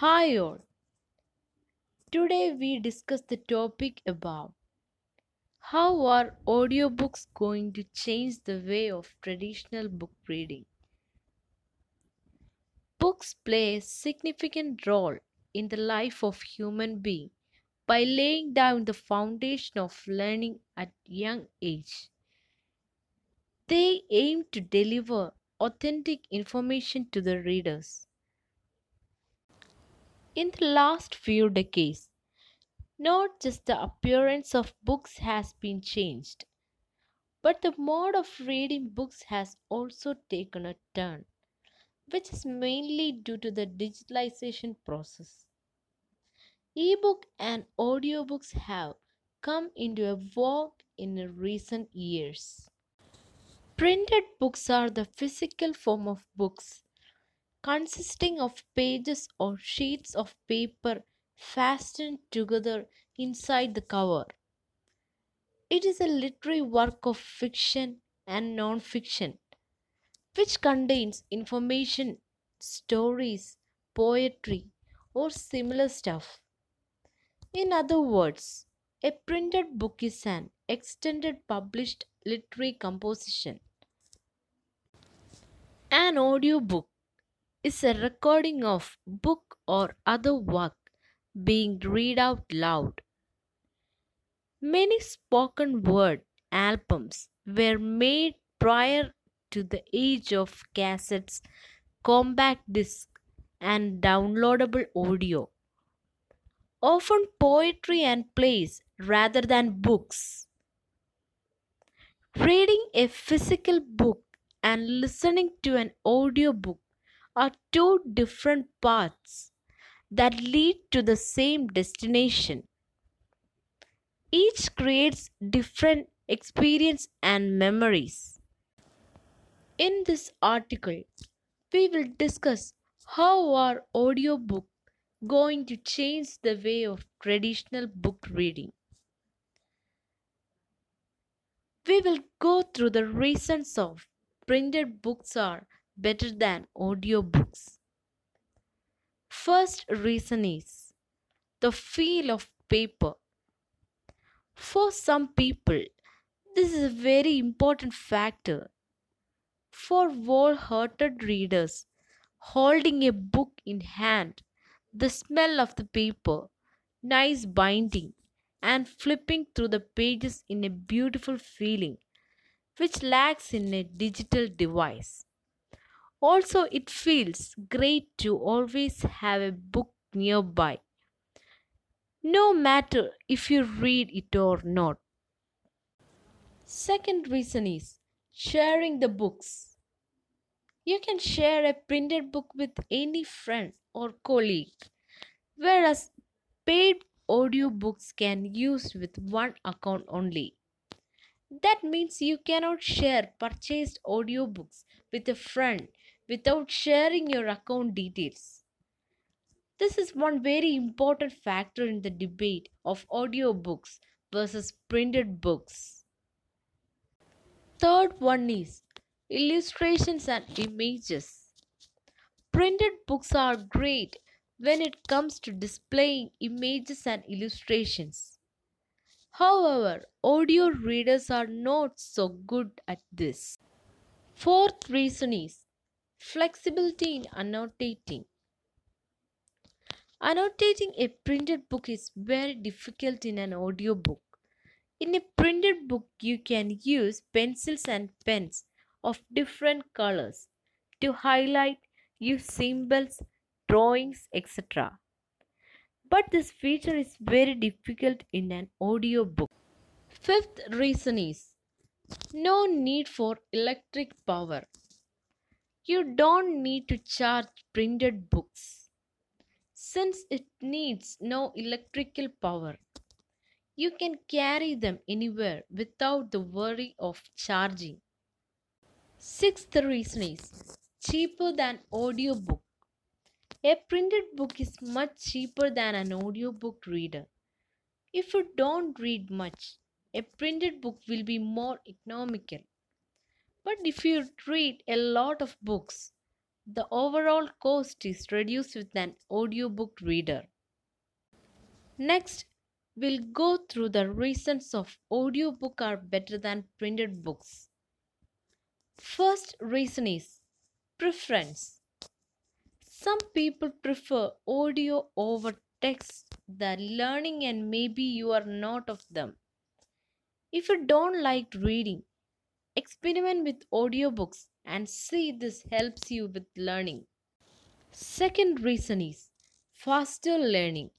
Hi all. Today we discuss the topic about how are audiobooks going to change the way of traditional book reading. Books play a significant role in the life of human being by laying down the foundation of learning at young age. They aim to deliver authentic information to the readers. In the last few decades, not just the appearance of books has been changed, but the mode of reading books has also taken a turn, which is mainly due to the digitalization process. Ebook and audiobooks have come into a vogue in recent years. Printed books are the physical form of books consisting of pages or sheets of paper fastened together inside the cover. It is a literary work of fiction and non fiction which contains information, stories, poetry, or similar stuff. In other words, a printed book is an extended published literary composition. An audiobook is a recording of book or other work being read out loud. Many spoken word albums were made prior to the age of cassettes, compact disc, and downloadable audio. Often poetry and plays rather than books. Reading a physical book and listening to an audiobook are two different paths that lead to the same destination. Each creates different experience and memories. In this article, we will discuss how our audiobook going to change the way of traditional book reading. We will go through the reasons of printed books are better than audiobooks. First reason is the feel of paper. For some people, this is a very important factor. For whole-hearted readers, holding a book in hand, the smell of the paper, nice binding, and flipping through the pages in a beautiful feeling which lacks in a digital device. Also, it feels great to always have a book nearby, no matter if you read it or not. Second reason is sharing the books. You can share a printed book with any friend or colleague, whereas paid audiobooks can use with one account only. That means you cannot share purchased audiobooks with a friend without sharing your account details. This is one very important factor in the debate of audiobooks versus printed books. Third one is illustrations and images. Printed books are great when it comes to displaying images and illustrations. However, audio readers are not so good at this. Fourth reason is flexibility in annotating. Annotating a printed book is very difficult in an audiobook. In a printed book, you can use pencils and pens of different colors to highlight, use symbols, drawings, etc. But this feature is very difficult in an audiobook. Fifth reason is no need for electric power. You don't need to charge printed books since it needs no electrical power. You can carry them anywhere without the worry of charging. Sixth reason is cheaper than audiobook. A printed book is much cheaper than an audiobook reader. If you don't read much, a printed book will be more economical. But if you read a lot of books, the overall cost is reduced with an audiobook reader. Next, we'll go through the reasons of audiobook are better than printed books. First reason is preference. Some people prefer audio over text, the learning, and maybe you are not of them. If you don't like reading, experiment with audiobooks and see if this helps you with learning. Second reason is faster learning.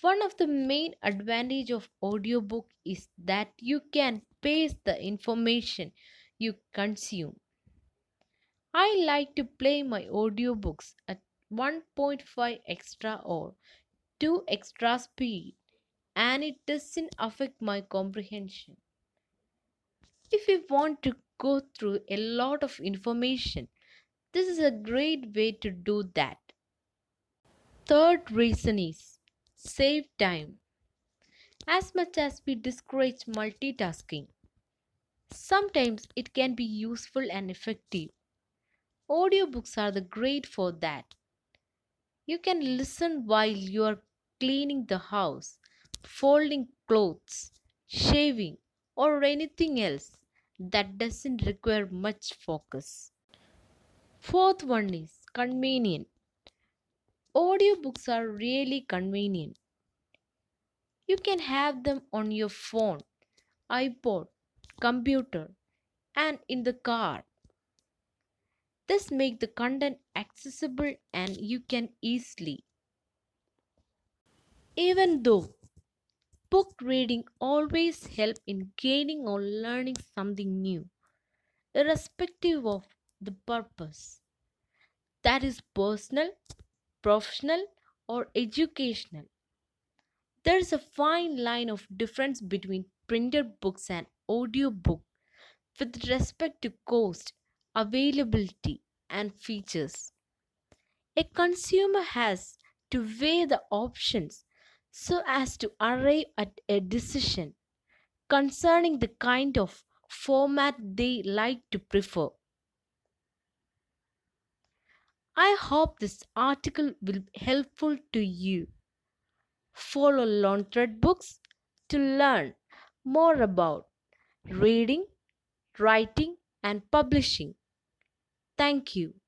One of the main advantage of audiobook is that you can pace the information you consume. I like to play my audiobooks at 1.5 extra or 2 extra speed and it doesn't affect my comprehension. If you want to go through a lot of information, this is a great way to do that. Third reason is save time. As much as we discourage multitasking, sometimes it can be useful and effective. Audiobooks are the great for that. You can listen while you are cleaning the house, folding clothes, shaving, or anything else that doesn't require much focus. Fourth one is convenient. Audiobooks are really convenient. You can have them on your phone, iPod, computer, and in the car. This makes the content accessible and you can easily. Even though book reading always help in gaining or learning something new, irrespective of the purpose. That is personal, professional, or educational. There is a fine line of difference between printed books and audio audiobook with respect to cost, availability, and features. A consumer has to weigh the options so as to arrive at a decision concerning the kind of format they like to prefer. I hope this article will be helpful to you. Follow Launchred Books to learn more about reading, writing, and publishing. Thank you.